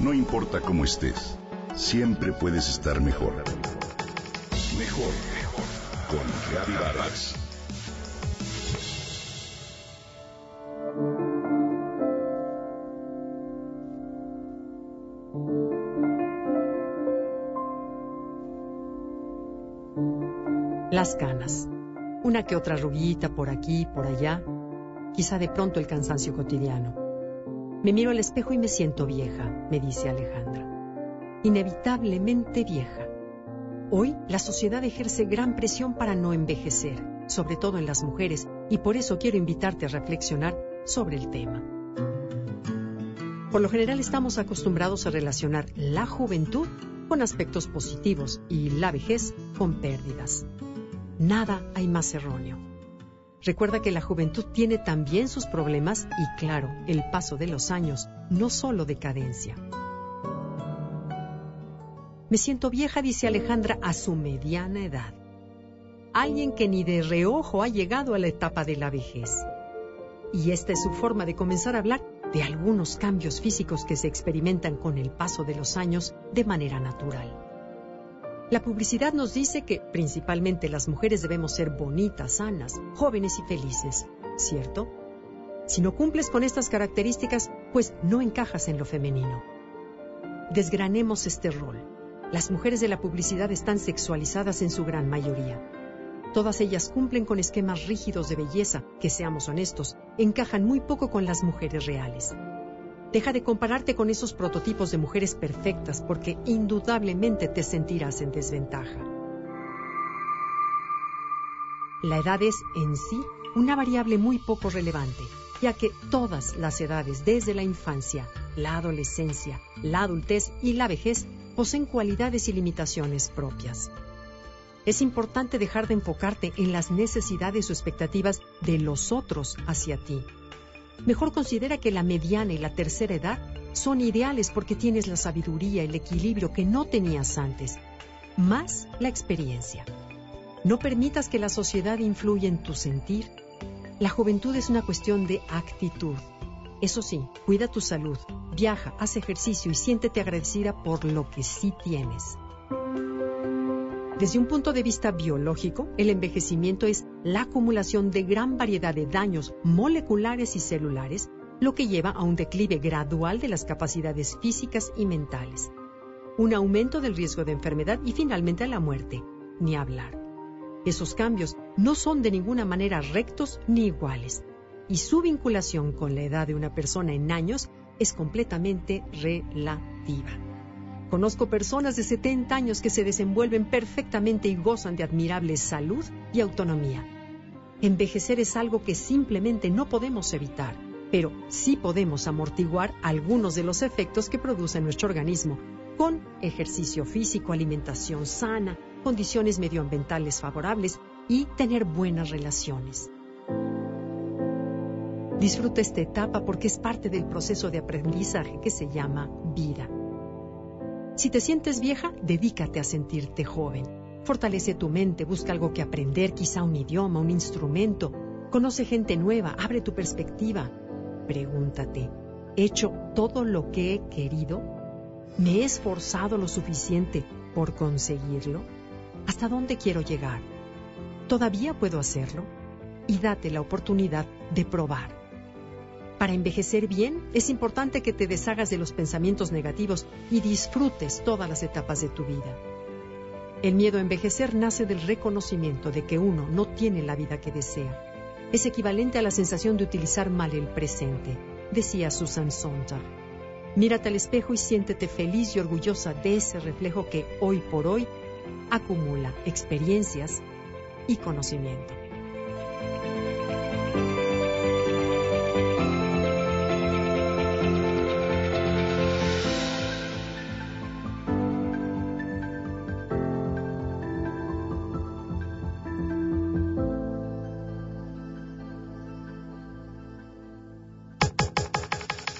No importa cómo estés, siempre puedes estar mejor. Mejor, mejor. Con Reavivadas. Las canas. Una que otra ruguita por aquí, por allá. Quizá de pronto el cansancio cotidiano. Me miro al espejo y me siento vieja, me dice Alejandra. Inevitablemente vieja. Hoy la sociedad ejerce gran presión para no envejecer, sobre todo en las mujeres, y por eso quiero invitarte a reflexionar sobre el tema. Por lo general estamos acostumbrados a relacionar la juventud con aspectos positivos y la vejez con pérdidas nada hay más erróneo. Recuerda que la juventud tiene también sus problemas y claro, el paso de los años, no solo decadencia. Me siento vieja, dice Alejandra, a su mediana edad. Alguien que ni de reojo ha llegado a la etapa de la vejez. Y esta es su forma de comenzar a hablar de algunos cambios físicos que se experimentan con el paso de los años de manera natural. La publicidad nos dice que principalmente las mujeres debemos ser bonitas, sanas, jóvenes y felices, ¿cierto? Si no cumples con estas características, pues no encajas en lo femenino. Desgranemos este rol. Las mujeres de la publicidad están sexualizadas en su gran mayoría. Todas ellas cumplen con esquemas rígidos de belleza que, seamos honestos, encajan muy poco con las mujeres reales. Deja de compararte con esos prototipos de mujeres perfectas porque indudablemente te sentirás en desventaja. La edad es en sí una variable muy poco relevante, ya que todas las edades, desde la infancia, la adolescencia, la adultez y la vejez, poseen cualidades y limitaciones propias. Es importante dejar de enfocarte en las necesidades o expectativas de los otros hacia ti Mejor considera que la mediana y la tercera edad son ideales porque tienes la sabiduría, el equilibrio que no tenías antes, más la experiencia. No permitas que la sociedad influya en tu sentir. La juventud es una cuestión de actitud. Eso sí, cuida tu salud, viaja, haz ejercicio y siéntete agradecida por lo que sí tienes. Desde un punto de vista biológico, el envejecimiento es la acumulación de gran variedad de daños moleculares y celulares, lo que lleva a un declive gradual de las capacidades físicas y mentales, un aumento del riesgo de enfermedad y finalmente a la muerte, ni hablar. Esos cambios no son de ninguna manera rectos ni iguales, y su vinculación con la edad de una persona en años es completamente relativa. Conozco personas de 70 años que se desenvuelven perfectamente y gozan de admirable salud y autonomía. Envejecer es algo que simplemente no podemos evitar, pero sí podemos amortiguar algunos de los efectos que produce nuestro organismo con ejercicio físico, alimentación sana, condiciones medioambientales favorables y tener buenas relaciones. Disfruta esta etapa porque es parte del proceso de aprendizaje que se llama vida. Si te sientes vieja, dedícate a sentirte joven. Fortalece tu mente, busca algo que aprender, quizá un idioma, un instrumento. Conoce gente nueva, abre tu perspectiva. Pregúntate, ¿he hecho todo lo que he querido? ¿Me he esforzado lo suficiente por conseguirlo? ¿Hasta dónde quiero llegar? ¿Todavía puedo hacerlo? Y date la oportunidad de probar. Para envejecer bien, es importante que te deshagas de los pensamientos negativos y disfrutes todas las etapas de tu vida. El miedo a envejecer nace del reconocimiento de que uno no tiene la vida que desea. Es equivalente a la sensación de utilizar mal el presente, decía Susan Sontag. Mírate al espejo y siéntete feliz y orgullosa de ese reflejo que hoy por hoy acumula experiencias y conocimiento.